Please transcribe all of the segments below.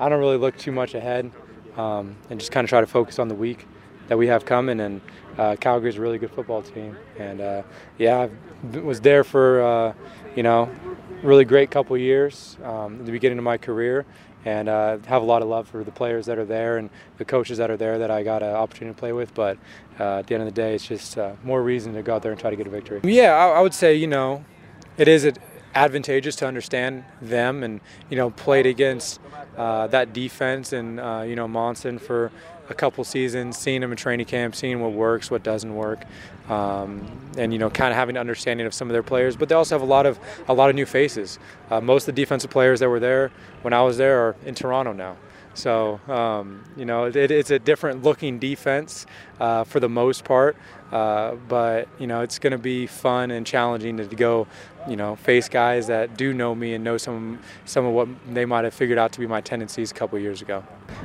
I don't really look too much ahead um, and just kind of try to focus on the week that we have coming. And uh, Calgary's a really good football team. And uh, yeah, I was there for, uh, you know, really great couple years um, the beginning of my career. And uh, have a lot of love for the players that are there and the coaches that are there that I got an opportunity to play with. But uh, at the end of the day, it's just uh, more reason to go out there and try to get a victory. Yeah, I, I would say, you know, it is advantageous to understand them and you know played against uh, that defense and uh, you know Monson for a couple seasons, seeing him in training camp, seeing what works, what doesn't work, um, and you know kind of having an understanding of some of their players. But they also have a lot of a lot of new faces. Uh, most of the defensive players that were there when I was there are in Toronto now. So, um, you know, it, it's a different looking defense uh, for the most part. Uh, but, you know, it's going to be fun and challenging to go, you know, face guys that do know me and know some, some of what they might have figured out to be my tendencies a couple years ago.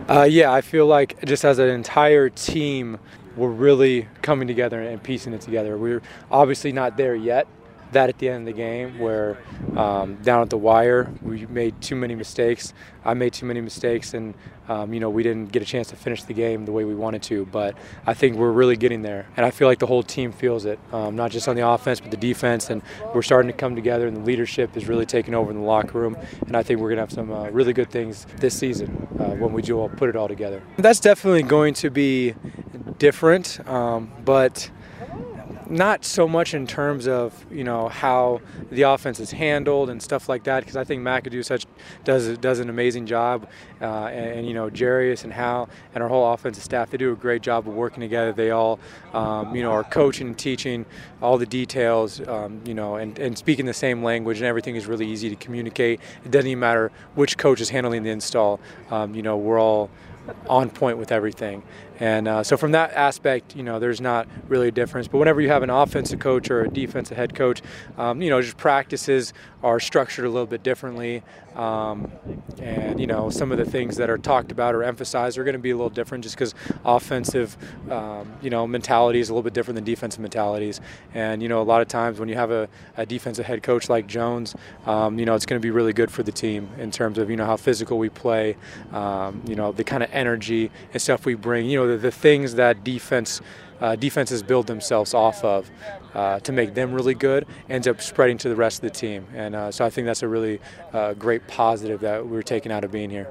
Uh, yeah, I feel like just as an entire team, we're really coming together and piecing it together. We're obviously not there yet that at the end of the game where um, down at the wire we made too many mistakes. I made too many mistakes, and um, you know we didn't get a chance to finish the game the way we wanted to. But I think we're really getting there, and I feel like the whole team feels it, um, not just on the offense but the defense. And we're starting to come together, and the leadership is really taking over in the locker room. And I think we're going to have some uh, really good things this season uh, when we do all put it all together. That's definitely going to be different, um, but not so much in terms of you know how the offense is handled and stuff like that because I think McAdoo such does does an amazing job uh, and, and, you know Jarious and Hal and our whole offensive staff they do a great job of working together. They all um, you know are coaching and teaching all the details um, you know and, and speaking the same language and everything is really easy to communicate. It doesn't even matter which coach is handling the install. Um, you know we're all on point with everything. And uh, so from that aspect, you know, there's not really a difference. But whenever you have an offensive coach or a defensive head coach, um, you know, just practices are structured a little bit differently. Um, and, you know, some of the things that are talked about or emphasized are going to be a little different just because offensive, um, you know, mentality is a little bit different than defensive mentalities. And, you know, a lot of times when you have a, a defensive head coach like Jones, um, you know, it's going to be really good for the team in terms of, you know, how physical we play, um, you know, the kind of energy and stuff we bring. You know, the, the things that defense uh, defenses build themselves off of uh, to make them really good ends up spreading to the rest of the team. And uh, so I think that's a really uh, great positive that we're taking out of being here.